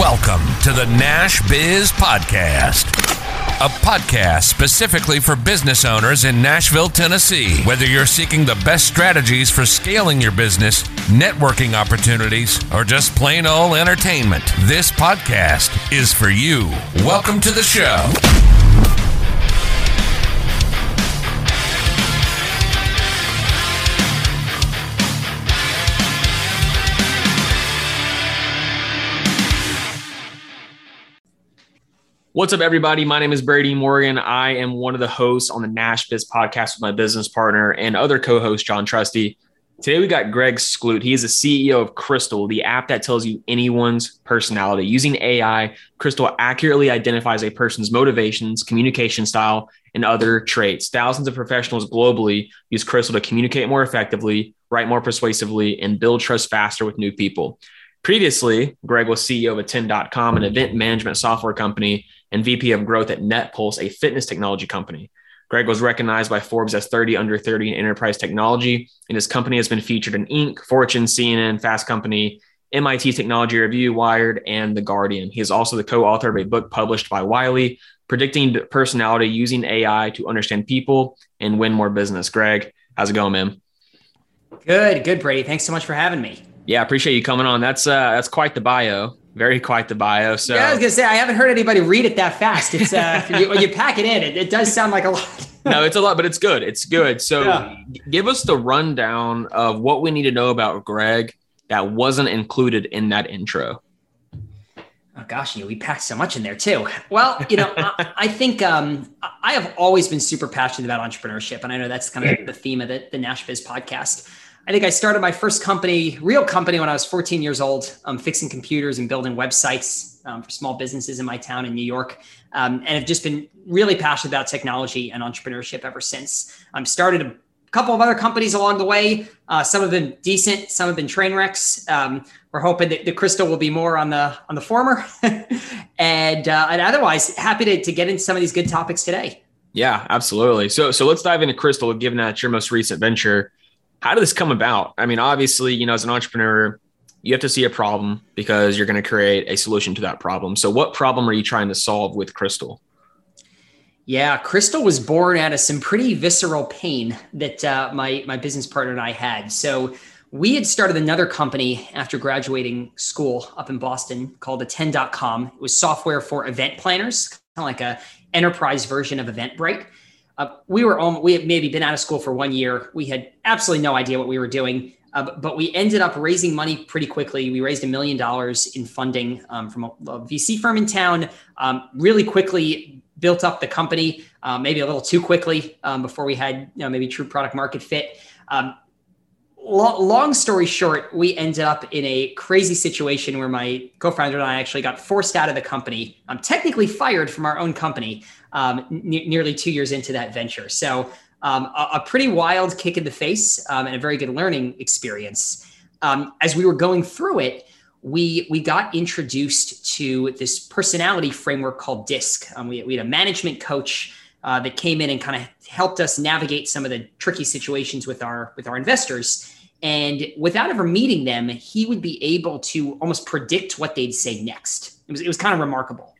Welcome to the Nash Biz Podcast, a podcast specifically for business owners in Nashville, Tennessee. Whether you're seeking the best strategies for scaling your business, networking opportunities, or just plain old entertainment, this podcast is for you. Welcome to the show. What's up, everybody? My name is Brady Morgan. I am one of the hosts on the Nash Biz podcast with my business partner and other co host, John Trusty. Today, we got Greg Skloot. He is the CEO of Crystal, the app that tells you anyone's personality. Using AI, Crystal accurately identifies a person's motivations, communication style, and other traits. Thousands of professionals globally use Crystal to communicate more effectively, write more persuasively, and build trust faster with new people. Previously, Greg was CEO of Attend.com, an event management software company, and VP of growth at NetPulse, a fitness technology company. Greg was recognized by Forbes as 30 under 30 in enterprise technology, and his company has been featured in Inc., Fortune, CNN, Fast Company, MIT Technology Review, Wired, and The Guardian. He is also the co author of a book published by Wiley, Predicting Personality Using AI to Understand People and Win More Business. Greg, how's it going, man? Good, good, Brady. Thanks so much for having me. Yeah, appreciate you coming on. That's uh that's quite the bio. Very quite the bio. So yeah, I was gonna say I haven't heard anybody read it that fast. It's uh you, when you pack it in, it, it does sound like a lot. no, it's a lot, but it's good. It's good. So yeah. give us the rundown of what we need to know about Greg that wasn't included in that intro. Oh gosh, you know, we packed so much in there too. Well, you know, I, I, think um, I have always been super passionate about entrepreneurship, and I know that's kind of the theme of the, the Nash Biz podcast. I think I started my first company, real company, when I was 14 years old, um, fixing computers and building websites um, for small businesses in my town in New York. Um, and have just been really passionate about technology and entrepreneurship ever since. I um, started a couple of other companies along the way. Uh, some have been decent, some have been train wrecks. Um, we're hoping that the crystal will be more on the on the former. and uh, and otherwise, happy to, to get into some of these good topics today. Yeah, absolutely. So so let's dive into Crystal, given that your most recent venture how did this come about? I mean, obviously, you know, as an entrepreneur, you have to see a problem because you're going to create a solution to that problem. So, what problem are you trying to solve with Crystal? Yeah, Crystal was born out of some pretty visceral pain that uh, my my business partner and I had. So we had started another company after graduating school up in Boston called Attend.com. It was software for event planners, kind of like a enterprise version of Eventbrite. Uh, we were on, we had maybe been out of school for one year. We had absolutely no idea what we were doing, uh, but we ended up raising money pretty quickly. We raised a million dollars in funding um, from a, a, VC firm in town. Um, really quickly built up the company, uh, maybe a little too quickly um, before we had you know maybe true product market fit. Um, lo- long story short, we ended up in a crazy situation where my co-founder and I actually got forced out of the company. I'm technically fired from our own company um, nearly two years into that venture. So um, a, a, pretty wild kick in the face um, and a very good learning experience. Um, as we were going through it, we we got introduced to this personality framework called DISC. Um, we, we had a management coach uh, that came in and kind of helped us navigate some of the tricky situations with our with our investors. And without ever meeting them, he would be able to almost predict what they'd say next. It was, it was kind of remarkable.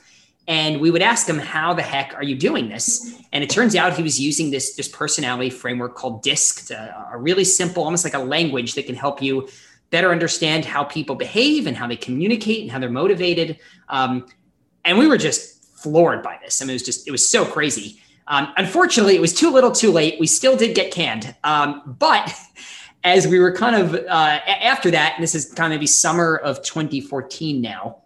And we would ask him, how the heck are you doing this? And it turns out he was using this, this personality framework called DISC, a really simple, almost like a language that can help you better understand how people behave and how they communicate and how they're motivated. Um, and we were just floored by this. I mean, it was just, it was so crazy. Um, unfortunately, it was too little too late. We still did get canned. Um, but as we were kind of uh, after that, and this is kind of maybe summer of 2014 now,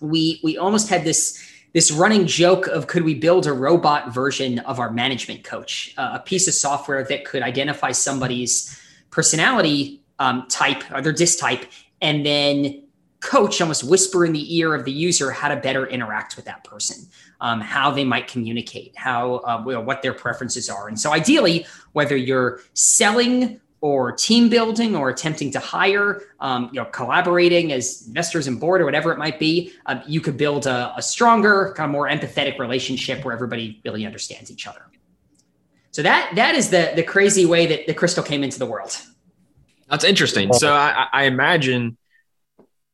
we we almost had this this running joke of could we build a robot version of our management coach, uh, a piece of software that could identify somebody's personality um, type or their DISC type, and then coach almost whisper in the ear of the user how to better interact with that person, um, how they might communicate, how uh, what their preferences are, and so ideally, whether you're selling or team building or attempting to hire, um, you know, collaborating as investors and board or whatever it might be, uh, you could build a, a, stronger, kind of more empathetic relationship where everybody really understands each other. So that that is the the crazy way that the crystal came into the world. That's interesting. So I, I imagine,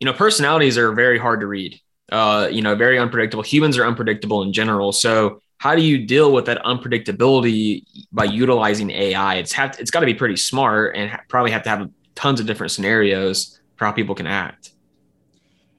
you know, personalities are very hard to read. uh, you know, very unpredictable. Humans are unpredictable in general. So how do you deal with that unpredictability by utilizing AI? It's have it's got to be pretty smart and ha- probably have to have tons of different scenarios for how people can act.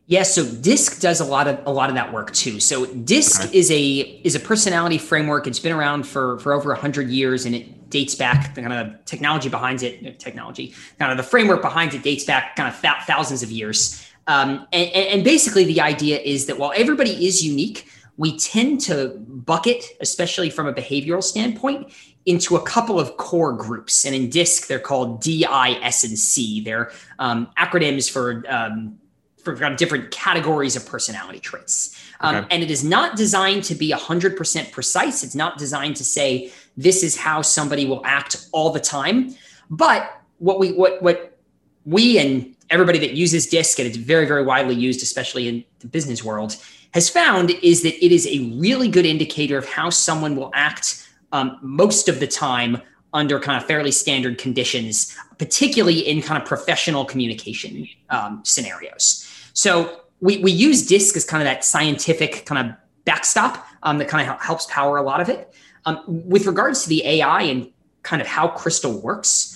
Yeah, so DISC does a lot of a lot of that work too. So DISC okay. is a is a personality framework. It's been around for for over hundred years, and it dates back the kind of technology behind it. Technology, kind of the framework behind it dates back kind of th- thousands of years. Um, and, and basically, the idea is that while everybody is unique, we tend to bucket, especially from a behavioral standpoint, into a couple of core groups. And in DISC, they're called D, I, S, and C. They're um, acronyms for um, for different categories of personality traits. Um, okay. And it is not designed to be 100% precise. It's not designed to say this is how somebody will act all the time. But what we what what we and everybody that uses DISC and it's very very widely used, especially in the business world, has found is that it is a really good indicator of how someone will act um, most of the time under kind of fairly standard conditions, particularly in kind of professional communication um, scenarios. So we, we use DISC as kind of that scientific kind of backstop um, that kind of helps power a lot of it. Um, with regards to the AI and kind of how Crystal works,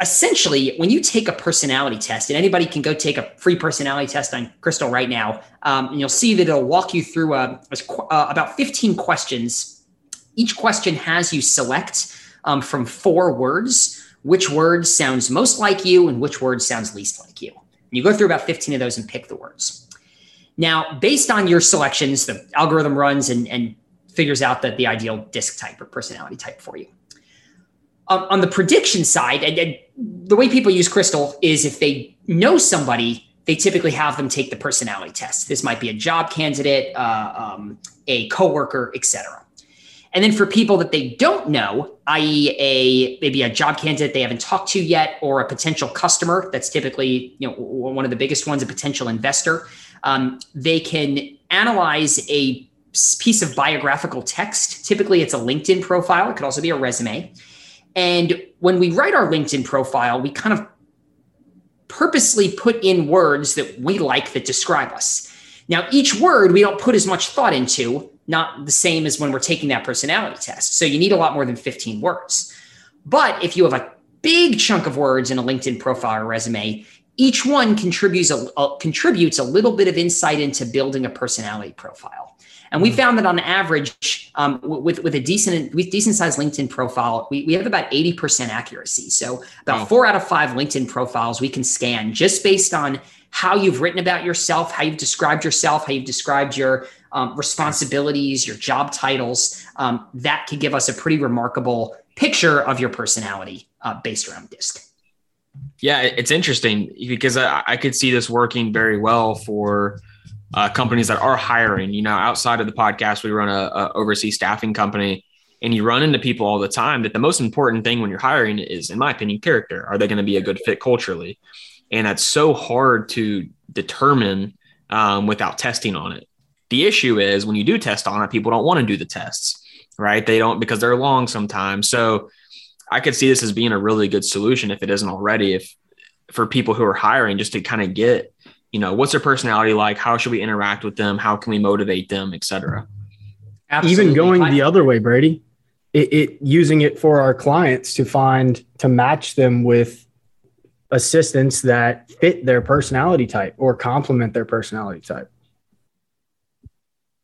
essentially, when you take a personality test, and anybody can go take a free personality test on Crystal right now, um, and you'll see that it'll walk you through a, a, uh, about 15 questions. Each question has you select um, from four words which word sounds most like you and which word sounds least like you. You go through about 15 of those and pick the words. Now, based on your selections, the algorithm runs and, and figures out that the ideal disc type or personality type for you. Um, on the prediction side, and, and the way people use Crystal is if they know somebody, they typically have them take the personality test. This might be a job candidate, uh, um, a coworker, etc. And then for people that they don't know, i.e., a maybe a job candidate they haven't talked to yet, or a potential customer, that's typically you know one of the biggest ones, a potential investor. Um, they can analyze a piece of biographical text. Typically, it's a LinkedIn profile. It could also be a resume. And when we write our LinkedIn profile, we kind of purposely put in words that we like that describe us. Now, each word we don't put as much thought into not the same as when we're taking that personality test. So you need a lot more than 15 words. But if you have a big chunk of words in a LinkedIn profile or resume, each one contributes a, a, contributes a little bit of insight into building a personality profile. And we hmm. found that on average, um, with with a decent with decent sized LinkedIn profile, we, we have about 80% accuracy. So about four out of five LinkedIn profiles we can scan just based on how you've written about yourself, how you've described yourself, how you've described your um, responsibilities, your job titles. Um, that could give us a pretty remarkable picture of your personality uh, based around DISC. Yeah, it's interesting because I, I could see this working very well for uh, companies that are hiring. You know, outside of the podcast, we run a, a overseas staffing company, and you run into people all the time. That the most important thing when you're hiring is, in my opinion, character. Are they going to be a good fit culturally? And that's so hard to determine um, without testing on it. The issue is when you do test on it, people don't want to do the tests, right? They don't because they're long sometimes. So I could see this as being a really good solution if it isn't already, if for people who are hiring, just to kind of get, you know, what's their personality like? How should we interact with them? How can we motivate them, et cetera? Even going the other way, Brady, it, it using it for our clients to find to match them with assistants that fit their personality type or complement their personality type.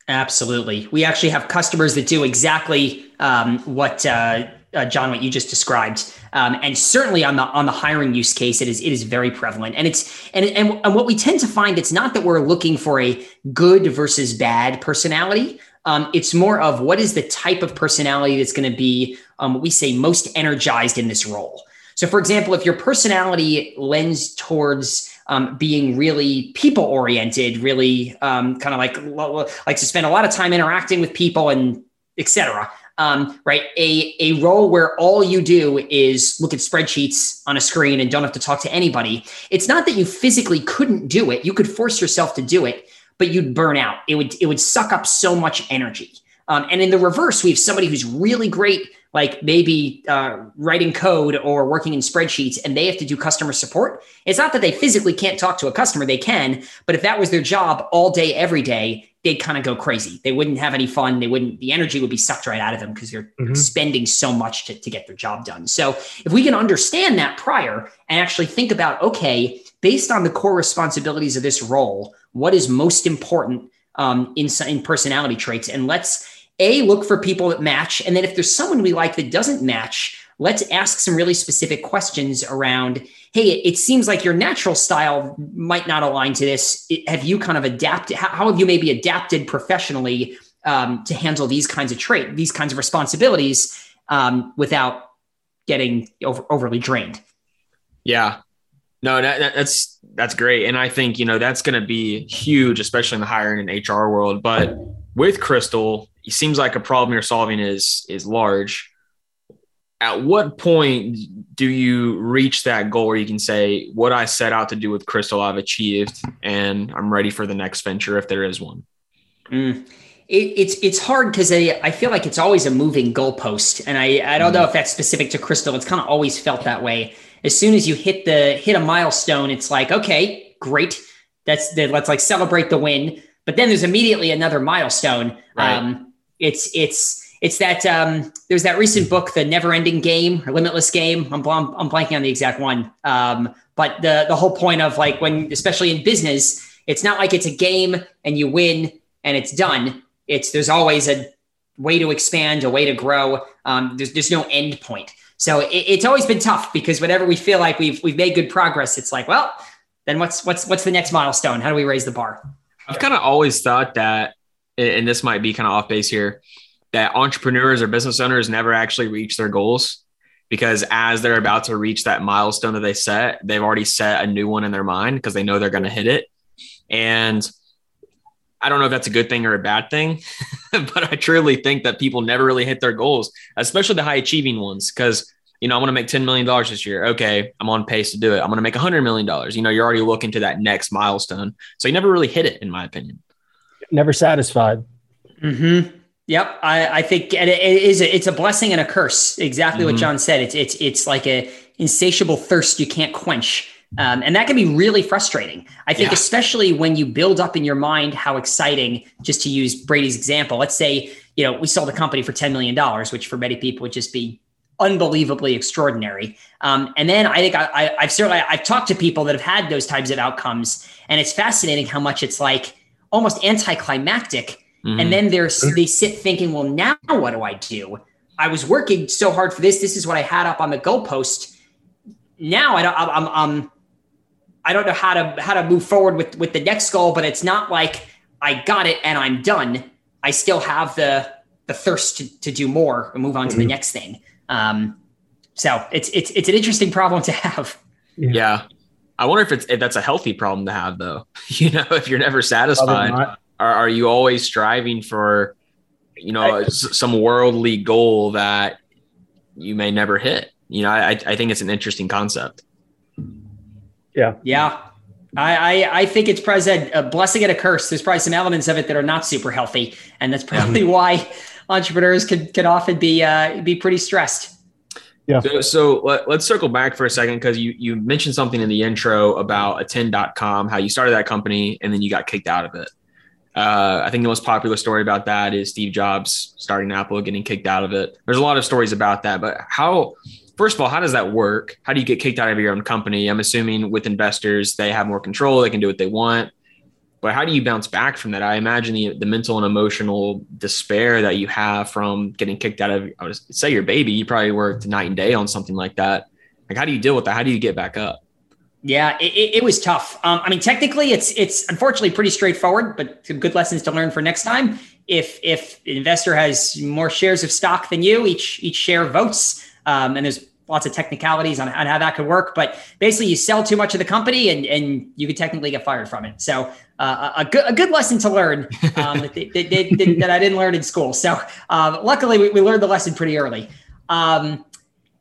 Absolutely. We actually have customers that do exactly um, what uh, uh, John, what you just described, um, and certainly on the on the hiring use case, it is it is very prevalent. And it's and, and and what we tend to find, it's not that we're looking for a good versus bad personality. Um, it's more of what is the type of personality that's going to be um, what we say most energized in this role. So, for example, if your personality lends towards um, being really people oriented, really um, kind of like like to spend a lot of time interacting with people and etc. Um, right, a a role where all you do is look at spreadsheets on a screen and don't have to talk to anybody. It's not that you physically couldn't do it; you could force yourself to do it, but you'd burn out. It would it would suck up so much energy. Um, and in the reverse, we have somebody who's really great like maybe uh, writing code or working in spreadsheets and they have to do customer support. It's not that they physically can't talk to a customer, they can, but if that was their job all day, every day, they'd kind of go crazy. They wouldn't have any fun. They wouldn't, the energy would be sucked right out of them because they're mm-hmm. spending so much to, to get their job done. So if we can understand that prior and actually think about, okay, based on the core responsibilities of this role, what is most important um, in, in personality traits? And let's a look for people that match. And then if there's someone we like that doesn't match, let's ask some really specific questions around hey it seems like your natural style might not align to this. Have you kind of adapted how have you maybe adapted professionally um, to handle these kinds of trait these kinds of responsibilities um, without getting over, overly drained? Yeah. No that, that's that's great. And i think you know that's going to be huge especially in the hiring and hr world. But with crystal it seems like a problem you're solving is is large at what point do you reach that goal where you can say what i set out to do with crystal i've achieved and i'm ready for the next venture if there is one mm. it, it's it's hard because I, I feel like it's always a moving goalpost and i i don't mm. know if that's specific to crystal it's kind of always felt that way as soon as you hit the hit a milestone it's like okay great that's the, let's like celebrate the win but then there's immediately another milestone right. um it's it's it's that um, there's that recent book, The Never Ending Game or Limitless Game. I'm, I'm, I'm blanking on the exact one. Um, but the, the whole point of like when, especially in business, it's not like it's a game and you win and it's done. It's there's always a way to expand, a way to grow. Um, there's, there's no end point. So it, it's always been tough because whenever we feel like we've, we've made good progress, it's like, well, then what's, what's, what's the next milestone? How do we raise the bar? I've kind of always thought that, and this might be kind of off base here that entrepreneurs or business owners never actually reach their goals because as they're about to reach that milestone that they set, they've already set a new one in their mind because they know they're going to hit it. And I don't know if that's a good thing or a bad thing, but I truly think that people never really hit their goals, especially the high achieving ones. Because, you know, I want to make $10 million this year. Okay, I'm on pace to do it. I'm going to make $100 million. You know, you're already looking to that next milestone. So you never really hit it, in my opinion. Never satisfied. Mm-hmm. Yep, I, I think it is. A, it's a blessing and a curse. Exactly mm-hmm. what John said. It's it's it's like a insatiable thirst you can't quench, um, and that can be really frustrating. I think, yeah. especially when you build up in your mind how exciting. Just to use Brady's example, let's say you know we sold a company for ten million dollars, which for many people would just be unbelievably extraordinary. Um, and then I think I, I, have certainly I've talked to people that have had those types of outcomes, and it's fascinating how much it's like almost anticlimactic Mm-hmm. And then they're they sit thinking, well, now what do I do? I was working so hard for this. This is what I had up on the goalpost. Now I don't. I'm. I'm I don't know how to how to move forward with with the next goal, but it's not like I got it and I'm done. I still have the the thirst to, to do more and move on mm-hmm. to the mm-hmm. next thing. Um, so it's it's it's an interesting problem to have. Yeah. I wonder if it's if that's a healthy problem to have though. you know, if you're never satisfied are, are you always striving for you know I, some worldly goal that you may never hit you know I, I think it's an interesting concept yeah yeah I, I, I think it's probably a blessing and a curse. There's probably some elements of it that are not super healthy, and that's probably why entrepreneurs can can often be uh, be pretty stressed. Yeah. So, so let, us circle back for a second because you you mentioned something in the intro about attend.com, how you started that company and then you got kicked out of it. Uh, I think the most popular story about that is Steve Jobs starting Apple, getting kicked out of it. There's a lot of stories about that, but how? First of all, how does that work? How do you get kicked out of your own company? I'm assuming with investors, they have more control, they can do what they want. But how do you bounce back from that? I imagine the, the mental and emotional despair that you have from getting kicked out of, I would say your baby, you probably worked night and day on something like that. Like, how do you deal with that? How do you get back up? Yeah, it, it, it was tough. Um, I mean, technically, it's it's unfortunately pretty straightforward, but some good lessons to learn for next time. If if an investor has more shares of stock than you, each each share votes, um, and there's lots of technicalities on, on how that could work. But basically, you sell too much of the company, and and you could technically get fired from it. So uh, a good a good lesson to learn um, that, that, I didn't learn in school. So uh, luckily, we, we learned the lesson pretty early. Um,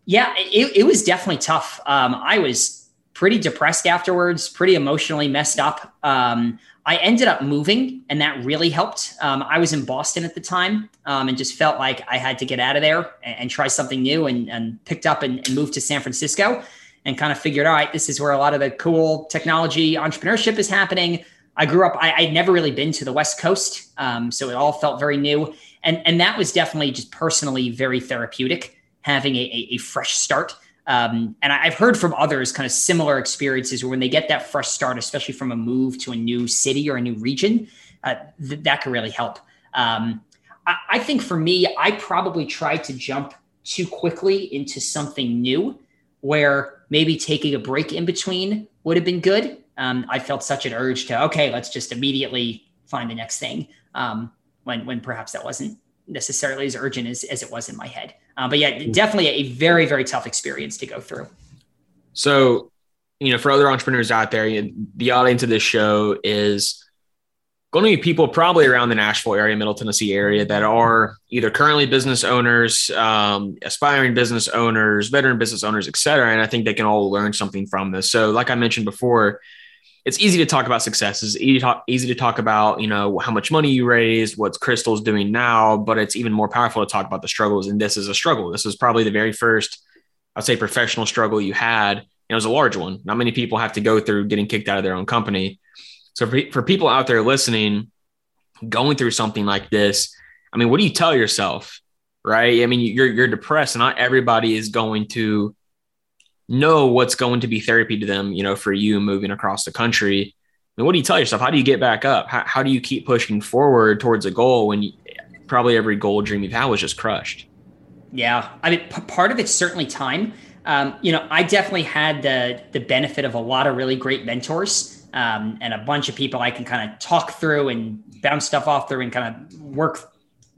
yeah, it, it was definitely tough. Um, I was pretty depressed afterwards, pretty emotionally messed up. Um, I ended up moving, and that really helped. Um, I was in Boston at the time um, and just felt like I had to get out of there and, and try something new and, and picked up and, and, moved to San Francisco and kind of figured, all right, this is where a lot of the cool technology entrepreneurship is happening. I grew up, I, would never really been to the West Coast. Um, so it all felt very new. And, and that was definitely just personally very therapeutic, having a, a, a fresh start. Um, and I've heard from others kind of similar experiences where when they get that fresh start, especially from a move to a new city or a new region, uh, th- that can really help. Um, I-, I think for me, I probably tried to jump too quickly into something new where maybe taking a break in between would have been good. Um, I felt such an urge to, okay, let's just immediately find the next thing um, when, when perhaps that wasn't necessarily as urgent as, as it was in my head. Uh, but yeah, definitely a very, very tough experience to go through. So, you know, for other entrepreneurs out there, the audience of this show is going to be people probably around the Nashville area, Middle Tennessee area that are either currently business owners, um, aspiring business owners, veteran business owners, et cetera. And I think they can all learn something from this. So, like I mentioned before, it's easy to talk about success. It's easy to talk, easy to talk about, you know, how much money you raised, what Crystal's doing now, but it's even more powerful to talk about the struggles. And this is a struggle. This is probably the very first, I'd say, professional struggle you had. And it was a large one. Not many people have to go through getting kicked out of their own company. So for, for people out there listening, going through something like this, I mean, what do you tell yourself? Right. I mean, you're, you're depressed. And not everybody is going to know what's going to be therapy to them, you know, for you moving across the country. Mean, what do you tell yourself? How do you get back up? How, how do you keep pushing forward towards a goal when you, probably every goal dream you've had was just crushed? Yeah. I mean, p- part of it's certainly time. Um, you know, I definitely had the, the benefit of a lot of really great mentors um, and a bunch of people I can kind of talk through and bounce stuff off through and kind of work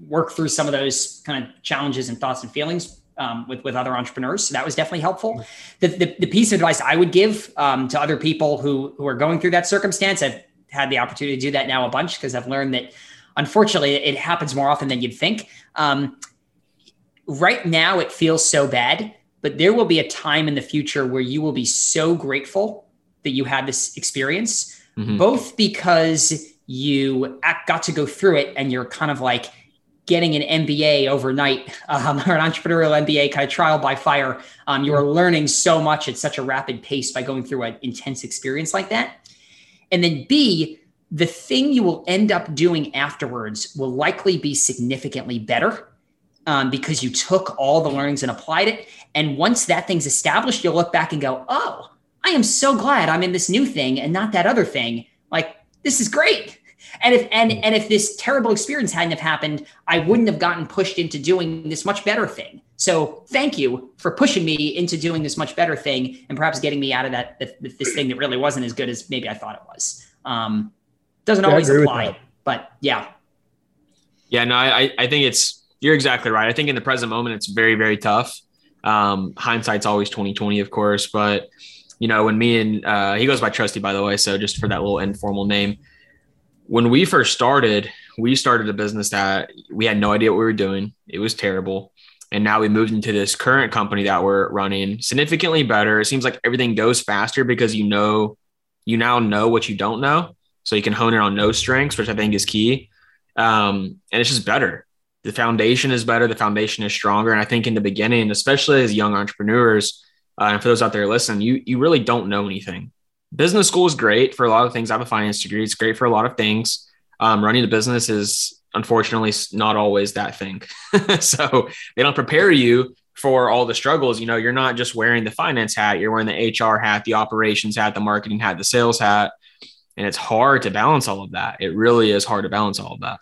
work through some of those kind of challenges and thoughts and feelings um, with with other entrepreneurs. So that was definitely helpful. The, the, the piece of advice I would give um, to other people who who are going through that circumstance, I've had the opportunity to do that now a bunch because I've learned that unfortunately it happens more often than you'd think. Um, right now it feels so bad, but there will be a time in the future where you will be so grateful that you had this experience, mm-hmm. both because you got to go through it and you're kind of like getting an MBA overnight um, or an entrepreneurial MBA kind of trial by fire. Um, you are learning so much at such a rapid pace by going through an intense experience like that. And then B, the thing you will end up doing afterwards will likely be significantly better um, because you took all the learnings and applied it. And once that thing's established, you'll look back and go, oh, I am so glad I'm in this new thing and not that other thing. Like, this is great. And if and and if this terrible experience hadn't have happened, I wouldn't have gotten pushed into doing this much better thing. So thank you for pushing me into doing this much better thing and perhaps getting me out of that this thing that really wasn't as good as maybe I thought it was. Um, doesn't yeah, always apply, but yeah. Yeah, no, I I think it's you're exactly right. I think in the present moment it's very very tough. Um, hindsight's always 2020, of course, but you know when me and uh, he goes by Trusty by the way, so just for that little informal name when we first started, we started a business that we had no idea what we were doing. It was terrible. And now we moved into this current company that we're running significantly better. It seems like everything goes faster because you know, you now know what you don't know. So you can hone in on no strengths, which I think is key. Um, and it's just better. The foundation is better. The foundation is stronger. And I think in the beginning, especially as young entrepreneurs, uh, and for those out there listening, you you really don't know anything business school is great for a lot of things. I have a finance degree. It's great for a lot of things. Um, running a business is unfortunately not always that thing. so they don't prepare you for all the struggles. You know, you're not just wearing the finance hat, you're wearing the HR hat, the operations hat, the marketing hat, the sales hat. And it's hard to balance all of that. It really is hard to balance all of that.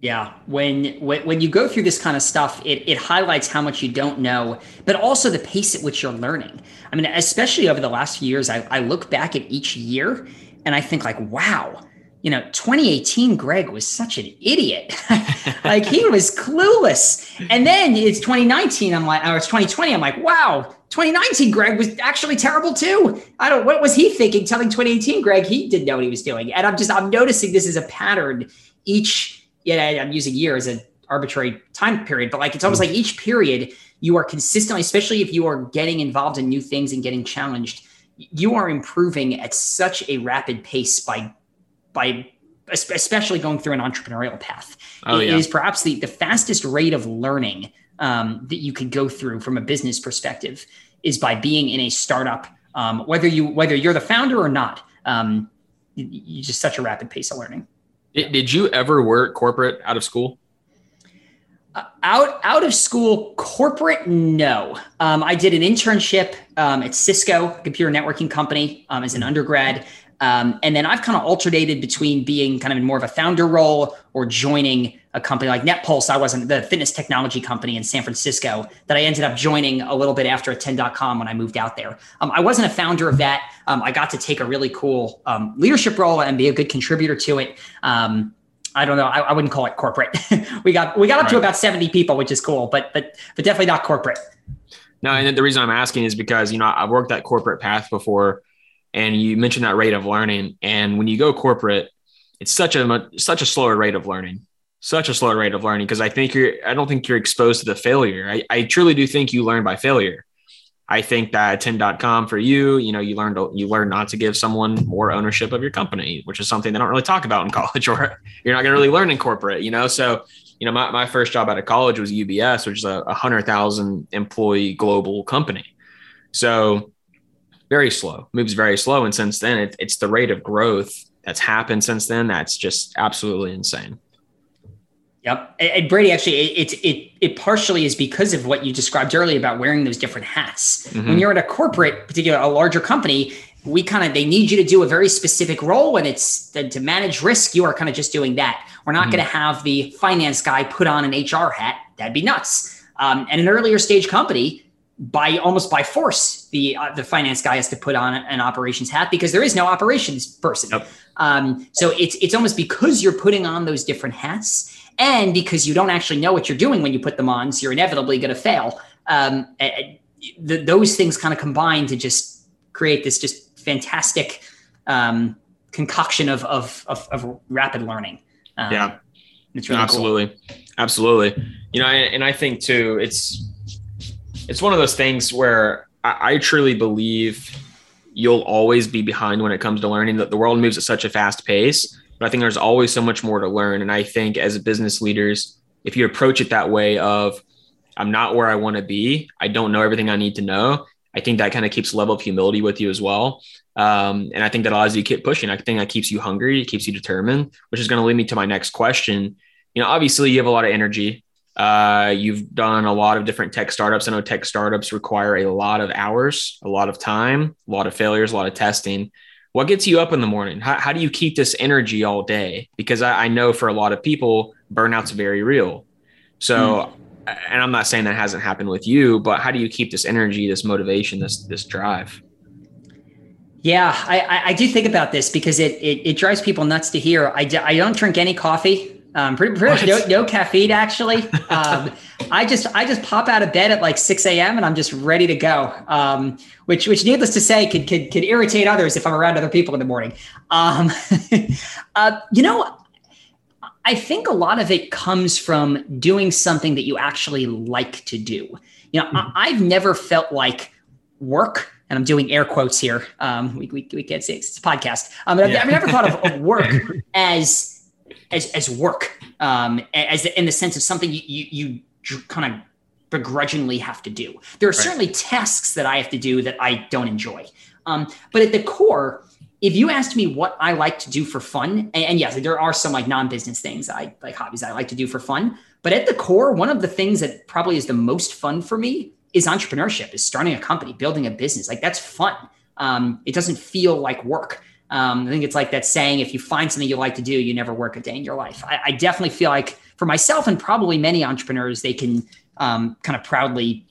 Yeah, when, when when you go through this kind of stuff, it it highlights how much you don't know, but also the pace at which you're learning. I mean, especially over the last few years, I, I look back at each year and I think like, wow, you know, 2018 Greg was such an idiot. like he was clueless. And then it's 2019, I'm like, or it's 2020, I'm like, wow, 2019 Greg was actually terrible too. I don't what was he thinking telling 2018 Greg he didn't know what he was doing. And I'm just I'm noticing this is a pattern each yeah, I'm using year as an arbitrary time period, but like it's almost like each period you are consistently, especially if you are getting involved in new things and getting challenged, you are improving at such a rapid pace by by especially going through an entrepreneurial path. Oh, it yeah. is perhaps the, the fastest rate of learning um, that you could go through from a business perspective is by being in a startup, um, whether you whether you're the founder or not. Um, you, you just such a rapid pace of learning. Did, did you ever work corporate out of school? Uh, out out of school corporate no um, i did an internship um, at cisco a computer networking company um, as an undergrad um, and then I've kind of alternated between being kind of in more of a founder role or joining a company like NetPulse. I wasn't the fitness technology company in San Francisco that I ended up joining a little bit after attend.com when I moved out there. Um, I wasn't a founder of that. Um, I got to take a really cool um, leadership role and be a good contributor to it. Um, I don't know. I, I, wouldn't call it corporate. we got we got up right. to about 70 people, which is cool, but but but definitely not corporate. No, and the reason I'm asking is because you know I've worked that corporate path before and you mentioned that rate of learning and when you go corporate it's such a such a slower rate of learning such a slow rate of learning because i think you're i don't think you're exposed to the failure I, I truly do think you learn by failure i think that attend.com for you you know you learned you learn not to give someone more ownership of your company which is something they don't really talk about in college or you're not going to really learn in corporate you know so you know my, my first job out of college was ubs which is a 100000 employee global company so very slow, moves very slow. And since then, it, it's the rate of growth that's happened since then that's just absolutely insane. Yep. And Brady, actually, it, it, it partially is because of what you described earlier about wearing those different hats. Mm-hmm. When you're at a corporate, particularly a larger company, we kind of, they need you to do a very specific role and it's to manage risk. You are kind of just doing that. We're not mm-hmm. going to have the finance guy put on an HR hat. That'd be nuts. Um, and an earlier stage company, by almost by force, the uh, the finance guy has to put on an operations hat because there is no operations person. Yep. Um, so it's it's almost because you're putting on those different hats, and because you don't actually know what you're doing when you put them on, so you're inevitably going to fail. Um, the, those things kind of combine to just create this just fantastic um, concoction of, of, of of rapid learning. Um, yeah, it's really absolutely, cool. absolutely. You know, and, and I think too, it's it's one of those things where I, I truly believe you'll always be behind when it comes to learning. That the world moves at such a fast pace, but I think there's always so much more to learn. And I think as business leaders, if you approach it that way of I'm not where I want to be, I don't know everything I need to know. I think that kind of keeps a level of humility with you as well. Um, and I think that allows you to keep pushing. I think that keeps you hungry, it keeps you determined, which is going to lead me to my next question. You know, obviously you have a lot of energy. Uh, you've done a lot of different tech startups. I know tech startups require a lot of hours, a lot of time, a lot of failures, a lot of testing. What gets you up in the morning? How, how do you keep this energy all day? Because I, I know for a lot of people, burnout's very real. So, mm. and I'm not saying that hasn't happened with you, but how do you keep this energy, this motivation, this this drive? Yeah, I, I do think about this because it, it, it drives people nuts to hear. I, I don't drink any coffee. Um, pretty, pretty no, no, caffeine actually. Um, I just I just pop out of bed at like 6 a.m. and I'm just ready to go. Um, which which needless to say could, could could irritate others if I'm around other people in the morning. Um, uh, you know, I think a lot of it comes from doing something that you actually like to do. You know, mm-hmm. I, have never felt like work, and I'm doing air quotes here. Um, we, we, we can't say it's a podcast. Um, yeah. I've, I've never thought of, of work as as as work, um, as in the sense of something you you, you kind of begrudgingly have to do. There are right. certainly tasks that I have to do that I don't enjoy, um, but at the core. If you asked me what I like to do for fun, and, and yes, there are some like non-business things I like hobbies I like to do for fun, but at the core, one of the things that probably is the most fun for me is entrepreneurship, is starting a company, building a business. Like that's fun. Um, it doesn't feel like work. Um, I think it's like that saying, if you find something you like to do, you never work a day in your life. I, I definitely feel like for myself and probably many entrepreneurs, they can um, kind of proudly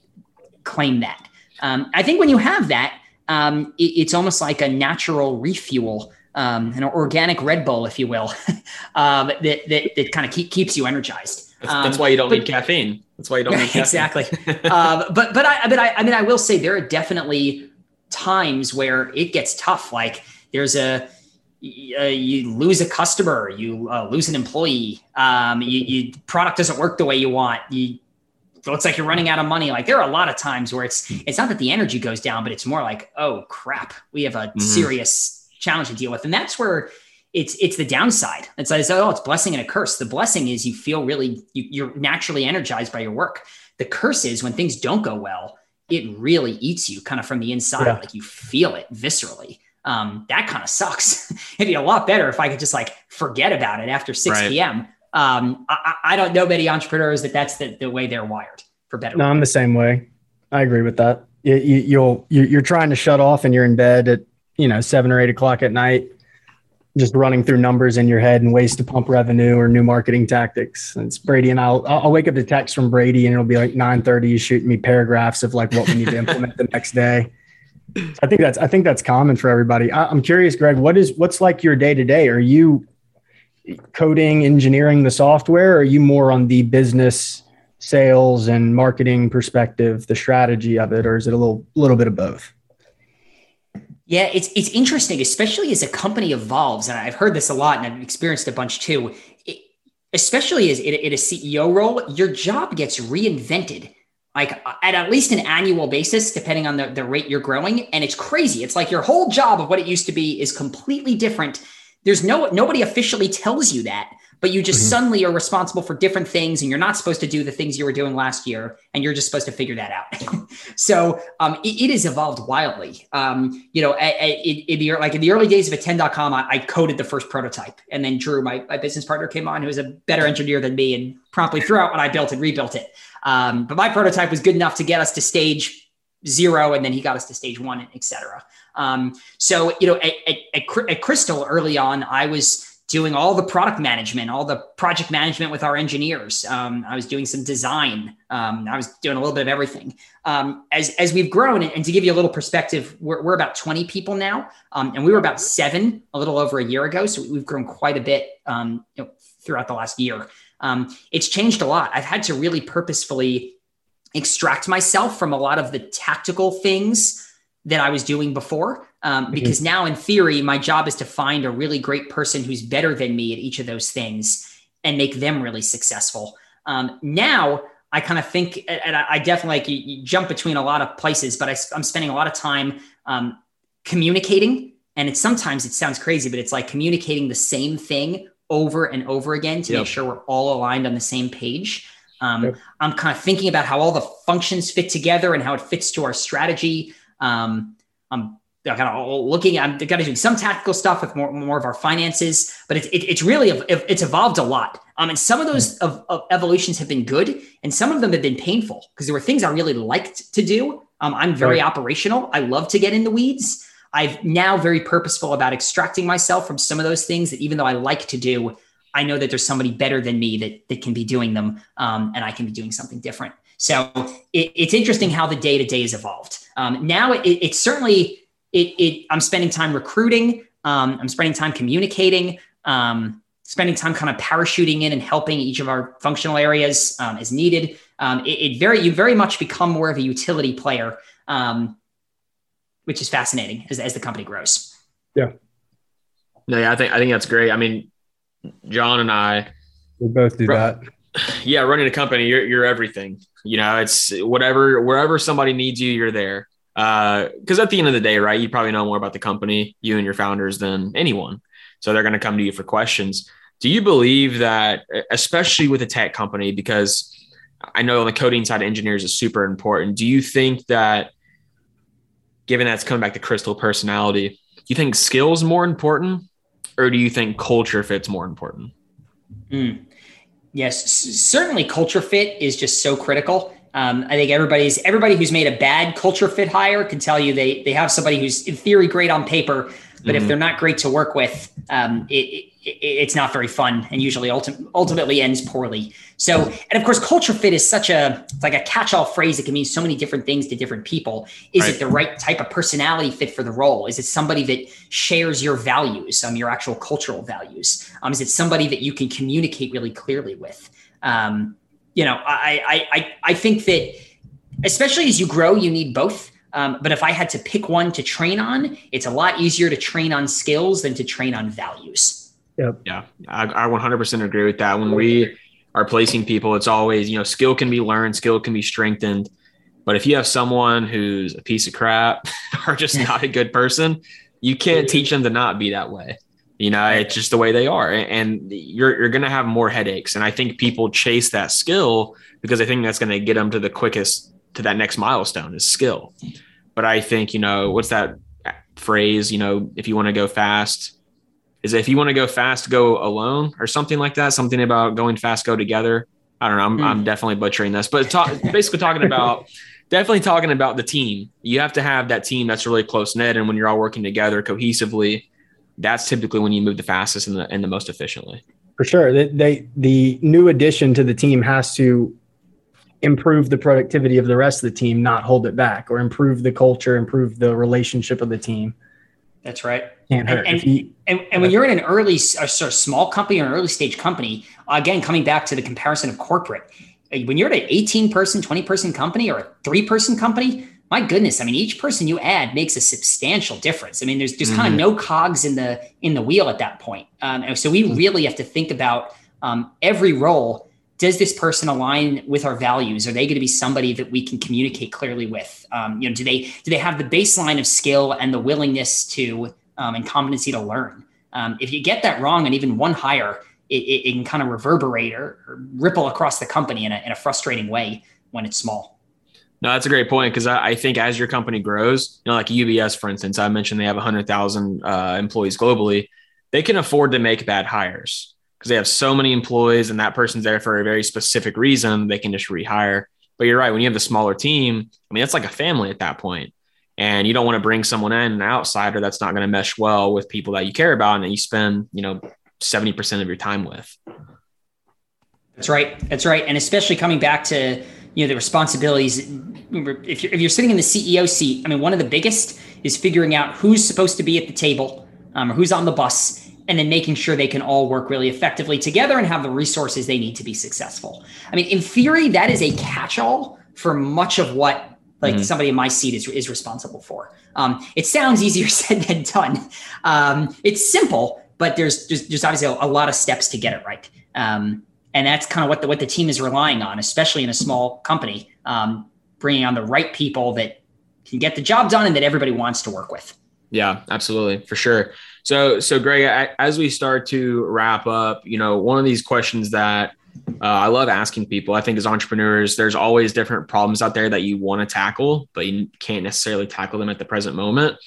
claim that. Um, I think when you have that, um, it, it's almost like a natural refuel, um, an organic Red Bull, if you will, um, that, that, that kind of keep, keeps you energized. That's, that's why you don't but, need caffeine. That's why you don't need caffeine. exactly. but but I but I I mean I will say there are definitely times where it gets tough. Like there's a uh, you lose a customer, you uh, lose an employee, um, you, you, product doesn't work the way you want, you looks like you're running out of money. Like there are a lot of times where it's it's not that the energy goes down, but it's more like, oh crap, we have a mm-hmm. serious challenge to deal with. And that's where it's it's the downside. It's like oh, it's blessing and a curse. The blessing is you feel really you, you're naturally energized by your work. The curse is when things don't go well, it really eats you kind of from the inside. Yeah. Like you feel it viscerally. Um, that kind of sucks. It'd be a lot better if I could just like forget about it after 6 right. p.m. Um, I, I, don't know many entrepreneurs that that's the, the way they're wired for better. No, I'm the same way. I agree with that. You, you, you'll, you're trying to shut off and you're in bed at, you know, seven or eight o'clock at night, just running through numbers in your head and ways to pump revenue or new marketing tactics. And it's Brady and I'll, I'll wake up to text from Brady and it'll be like 930, he's shooting me paragraphs of like what we need to implement the next day. I think that's, I think that's common for everybody. I, I'm curious, Greg, what is, what's like your day to day? Are you, coding, engineering the software? Are you more on the business, sales, and marketing perspective, the strategy of it, or is it a little little bit of both? Yeah, it's it's interesting, especially as a company evolves, and I've heard this a lot, and I've experienced a bunch too. It, especially as in, in a CEO role, your job gets reinvented like uh, at at least an annual basis, depending on the, the rate you're growing. And it's crazy. It's like your whole job of what it used to be is completely different there's no nobody officially tells you that but you just mm-hmm. suddenly are responsible for different things and you're not supposed to do the things you were doing last year and you're just supposed to figure that out. So um, it, it, has evolved wildly. Um, you know in, in the, like in the early days of attend.com I, I coded the first prototype and then drew my, my business partner came on who was a better engineer than me and promptly threw out what i built and rebuilt it. Um, but my prototype was good enough to get us to stage zero and then he got us to stage one et cetera. Um, so, you know, at, at, at Crystal early on, I was doing all the product management, all the project management with our engineers. Um, I was doing some design. Um, I was doing a little bit of everything. Um, as, as we've grown, and to give you a little perspective, we're, we're about 20 people now, um, and we were about seven a little over a year ago. So we've grown quite a bit um, you know, throughout the last year. Um, it's changed a lot. I've had to really purposefully extract myself from a lot of the tactical things that I was doing before. Um, mm-hmm. because mm-hmm. now, in theory, my job is to find a really great person who's better than me at each of those things and make them really successful. Um, now, I kind of think, and I, definitely like you, you, jump between a lot of places, but I, am spending a lot of time um, communicating. And it's sometimes it sounds crazy, but it's like communicating the same thing over and over again to yep. make sure we're all aligned on the same page. Um, yep. I'm kind of thinking about how all the functions fit together and how it fits to our strategy. Um, I'm kind of looking I'm kind of doing some tactical stuff with more, more of our finances, but it's, it, it's really, it's evolved a lot. Um, and some of those of, of evolutions have been good and some of them have been painful because there were things I really liked to do. Um, I'm very right. operational. I love to get in the weeds. I've now very purposeful about extracting myself from some of those things that even though I like to do, I know that there's somebody better than me that, that can be doing them. Um, and I can be doing something different. So it, it's interesting how the day to day has evolved. Um, now it, it, certainly it, it, I'm spending time recruiting. Um, I'm spending time communicating. Um, spending time kind of parachuting in and helping each of our functional areas um, as needed. Um, it, it, very you very much become more of a utility player, um, which is fascinating as, as the company grows. Yeah. No, yeah, I think I think that's great. I mean, John and I we both do that. Yeah, running a company, you're you're everything. You know, it's whatever, wherever somebody needs you, you're there. Because uh, at the end of the day, right, you probably know more about the company, you and your founders, than anyone. So they're going to come to you for questions. Do you believe that, especially with a tech company, because I know on the coding side, engineers is super important. Do you think that, given that's coming back to crystal personality, do you think skills more important, or do you think culture fits more important? Mm. Yes, certainly culture fit is just so critical. Um, I think everybody's everybody who's made a bad culture fit hire can tell you they they have somebody who's in theory great on paper, but mm-hmm. if they're not great to work with, um, it, it's not very fun and usually ulti- ultimately ends poorly. So, and of course, culture fit is such a like a catch-all phrase It can mean so many different things to different people. Is right. it the right type of personality fit for the role? Is it somebody that shares your values, um, your actual cultural values? Um, is it somebody that you can communicate really clearly with? Um, you know, I, I I I think that especially as you grow, you need both. Um, but if I had to pick one to train on, it's a lot easier to train on skills than to train on values. Yep. Yeah, I, I 100% agree with that. When we are placing people, it's always, you know, skill can be learned, skill can be strengthened. But if you have someone who's a piece of crap or just not a good person, you can't teach them to not be that way. You know, it's just the way they are. And you're, you're going to have more headaches. And I think people chase that skill because I think that's going to get them to the quickest to that next milestone is skill. But I think, you know, what's that phrase, you know, if you want to go fast, is if you want to go fast, go alone or something like that. Something about going fast, go together. I don't know. I'm, mm. I'm definitely butchering this, but talk, basically talking about definitely talking about the team. You have to have that team that's really close knit, and when you're all working together cohesively, that's typically when you move the fastest and the and the most efficiently. For sure, they, they the new addition to the team has to improve the productivity of the rest of the team, not hold it back, or improve the culture, improve the relationship of the team. That's right. Can't hurt. And, and, and, and, when you're in an early, a sort of small company or an early stage company, again, coming back to the comparison of corporate, when you're at an 18 person, 20 person company or a three person company, my goodness, I mean, each person you add makes a substantial difference. I mean, there's there's mm-hmm. kind of no cogs in the in the wheel at that point. Um, and so we mm-hmm. really have to think about um, every role. Does this person align with our values? Are they going to be somebody that we can communicate clearly with? Um, you know, do they do they have the baseline of skill and the willingness to um, and competency to learn. Um, if you get that wrong and even one hire, it, it, it can kind of reverberate or, or, ripple across the company in a, in a frustrating way when it's small. No, that's a great point because I, I, think as your company grows, you know, like UBS, for instance, I mentioned they have 100,000 uh, employees globally. They can afford to make bad hires because they have so many employees and that person's there for a very specific reason. They can just rehire. But you're right. When you have the smaller team, I mean, that's like a family at that point and you don't want to bring someone in an outsider that's not going to mesh well with people that you care about and that you spend you know 70% of your time with that's right that's right and especially coming back to you know the responsibilities if you're, if you're sitting in the ceo seat i mean one of the biggest is figuring out who's supposed to be at the table um, or who's on the bus and then making sure they can all work really effectively together and have the resources they need to be successful i mean in theory that is a catch-all for much of what like mm-hmm. somebody in my seat is, is responsible for. Um, it sounds easier said than done. Um, it's simple, but there's, there's, there's obviously a, a, lot of steps to get it right. Um, and that's kind of what the, what the team is relying on, especially in a small company, um, bringing on the right people that can get the job done and that everybody wants to work with. Yeah, absolutely. For sure. So, so Greg, as we start to wrap up, you know, one of these questions that uh, I love asking people. I think as entrepreneurs, there's always different problems out there that you want to tackle, but you can't necessarily tackle them at the present moment.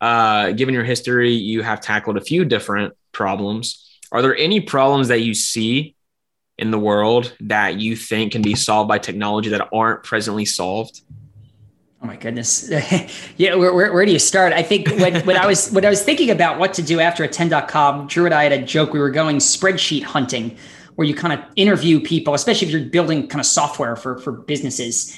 Uh, given your history, you have tackled a few different problems. Are there any problems that you see in the world that you think can be solved by technology that aren't presently solved? Oh my goodness. yeah. Where, where, where, do you start? I think when, when I was, when I was thinking about what to do after attend.com, Drew and I had a joke. We were going spreadsheet hunting where you kind of interview people, especially if you're building kind of software for, for businesses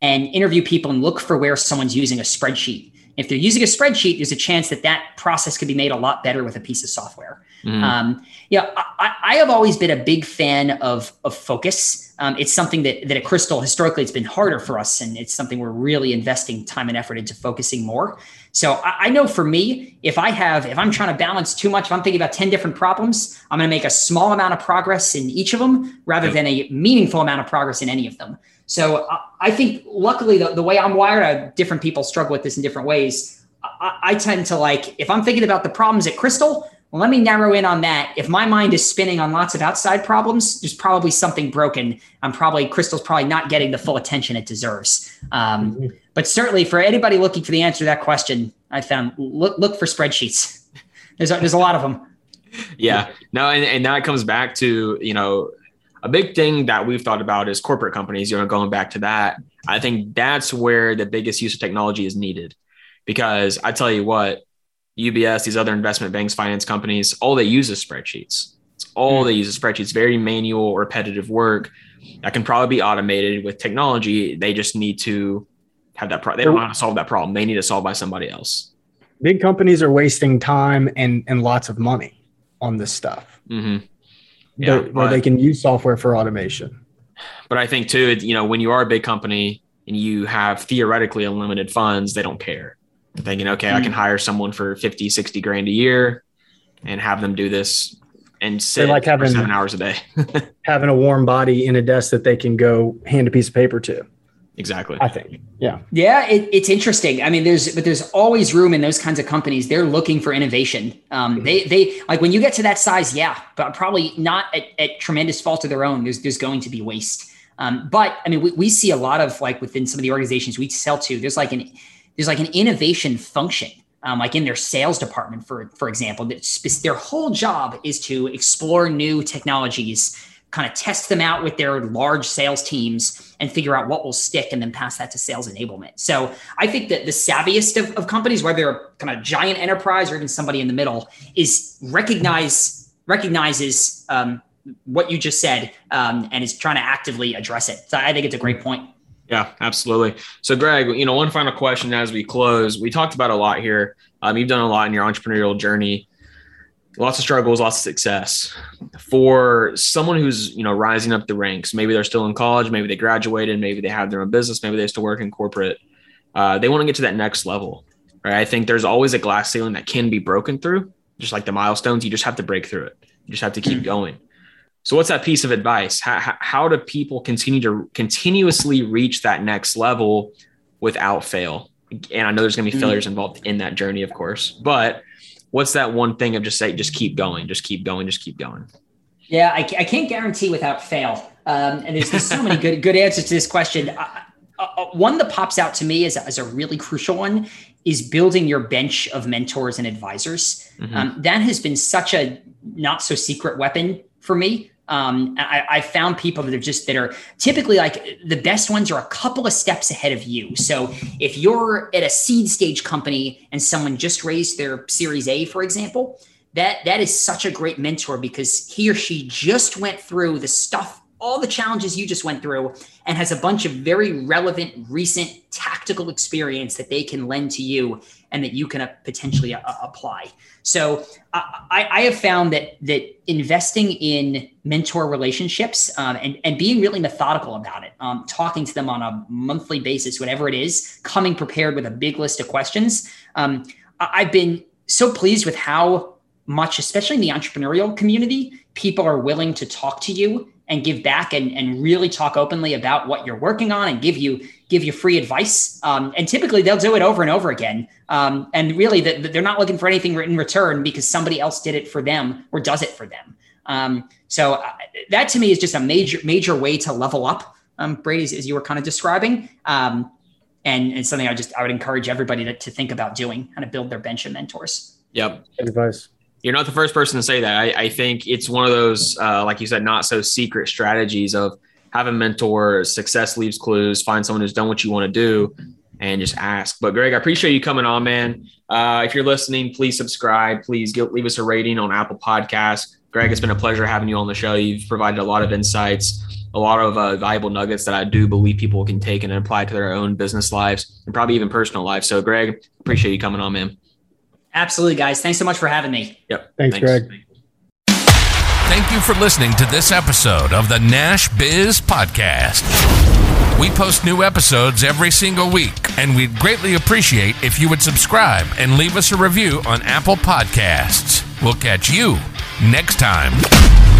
and interview people and look for where someone's using a spreadsheet. If they're using a spreadsheet, there's a chance that that process could be made a lot better with a piece of software. Mm. Um, yeah, I, I, have always been a big fan of, of focus. Um, it's something that, that at Crystal, historically, it's been harder for us. And it's something we're really investing time and effort into focusing more. So I, I, know for me, if I have, if I'm trying to balance too much, if I'm thinking about 10 different problems, I'm going to make a small amount of progress in each of them rather than a meaningful amount of progress in any of them. So I, I think luckily the, the way I'm wired, I, different people struggle with this in different ways. I, I tend to like, if I'm thinking about the problems at Crystal, well, let me narrow in on that. If my mind is spinning on lots of outside problems, there's probably something broken. I'm probably Crystal's probably not getting the full attention it deserves. Um, mm-hmm. But certainly, for anybody looking for the answer to that question, I found look look for spreadsheets. There's a, there's a lot of them. Yeah, no, and, and that comes back to you know a big thing that we've thought about is corporate companies. You know, going back to that, I think that's where the biggest use of technology is needed, because I tell you what, UBS, these other investment banks, finance companies, all they use is spreadsheets. It's all mm. they use is spreadsheets, very manual, repetitive work that can probably be automated with technology. They just need to have that. problem. they don't how to solve that problem. They need to solve by somebody else. Big companies are wasting time and and lots of money on this stuff. Mm-hmm. Yeah, but, where they can use software for automation. But I think too, you know, when you are a big company and you have theoretically unlimited funds, they don't care thinking, okay, mm-hmm. I can hmm. hire someone for 50, 60 grand a year and have them do this and sit like having seven hours a day. having a warm body in a desk that they can go hand a piece of paper to. Exactly. I think. Yeah. Yeah, it, it's interesting. I mean, there's but there's always room in those kinds of companies. They're looking for innovation. Um, mm-hmm. They they like when you get to that size, yeah, but probably not at, at tremendous fault of their own. There's there's going to be waste. Um, but I mean, we, we see a lot of like within some of the organizations we sell to. There's like an there's like an innovation function um, like in their sales department, for for example, that their whole job is to explore new technologies, kind of test them out with their large sales teams, and figure out what will stick, and then pass that to sales enablement. So I think that the savviest of, of companies, whether they're kind of giant enterprise or even somebody in the middle, is recognize recognizes um, what you just said um, and is trying to actively address it. So I think it's a great point. Yeah, absolutely. So, Greg, you know, one final question as we close. We talked about a lot here. Um, you've done a lot in your entrepreneurial journey. Lots of struggles, lots of success. For someone who's you know rising up the ranks, maybe they're still in college, maybe they graduated, maybe they have their own business, maybe they still work in corporate. Uh, they want to get to that next level, right? I think there's always a glass ceiling that can be broken through, just like the milestones. You just have to break through it. You just have to keep mm. going. So, what's that piece of advice? How, how do people continue to continuously reach that next level without fail? And I know there's going to be mm-hmm. failures involved in that journey, of course, but what's that one thing of just say, just keep going, just keep going, just keep going? Yeah, I, I can't guarantee without fail. Um, and there's, there's so many good good answers to this question. Uh, one that pops out to me as a, as a really crucial one is building your bench of mentors and advisors. Mm-hmm. Um, that has been such a not so secret weapon for me um, I, I, found people that are just that are typically like the best ones are a couple of steps ahead of you. So if you're at a seed stage company and someone just raised their Series A, for example, that that is such a great mentor because he or she just went through the stuff all the challenges you just went through and has a bunch of very relevant recent tactical experience that they can lend to you and that you can uh, potentially uh, apply. So I, I, have found that that investing in mentor relationships um, and, and being really methodical about it um, talking to them on a monthly basis whatever it is coming prepared with a big list of questions. Um, i've been so pleased with how much especially in the entrepreneurial community people are willing to talk to you and give back and, and really talk openly about what you're working on and give you give you free advice. Um, and typically they'll do it over and over again. Um, and really the, the, they're not looking for anything in return because somebody else did it for them or does it for them. Um, so uh, that to me is just a major major way to level up um, brady as, as, you were kind of describing. Um, and it's something i just i would encourage everybody to, to think about doing kind of build their bench of mentors. Yep. Advice you're not the first person to say that. I, I think it's one of those, uh, like you said, not so secret strategies of have a mentor, success leaves clues, find someone who's done what you want to do and just ask. But Greg, I appreciate you coming on, man. Uh, if you're listening, please subscribe. Please get, leave us a rating on Apple Podcasts. Greg, it's been a pleasure having you on the show. You've provided a lot of insights, a lot of uh, valuable nuggets that I do believe people can take and apply to their own business lives and probably even personal lives. So, Greg, appreciate you coming on, man. Absolutely, guys. Thanks so much for having me. Yep. Thanks, Thanks. Greg. Thank you for listening to this episode of the Nash Biz Podcast. We post new episodes every single week, and we'd greatly appreciate if you would subscribe and leave us a review on Apple Podcasts. We'll catch you next time.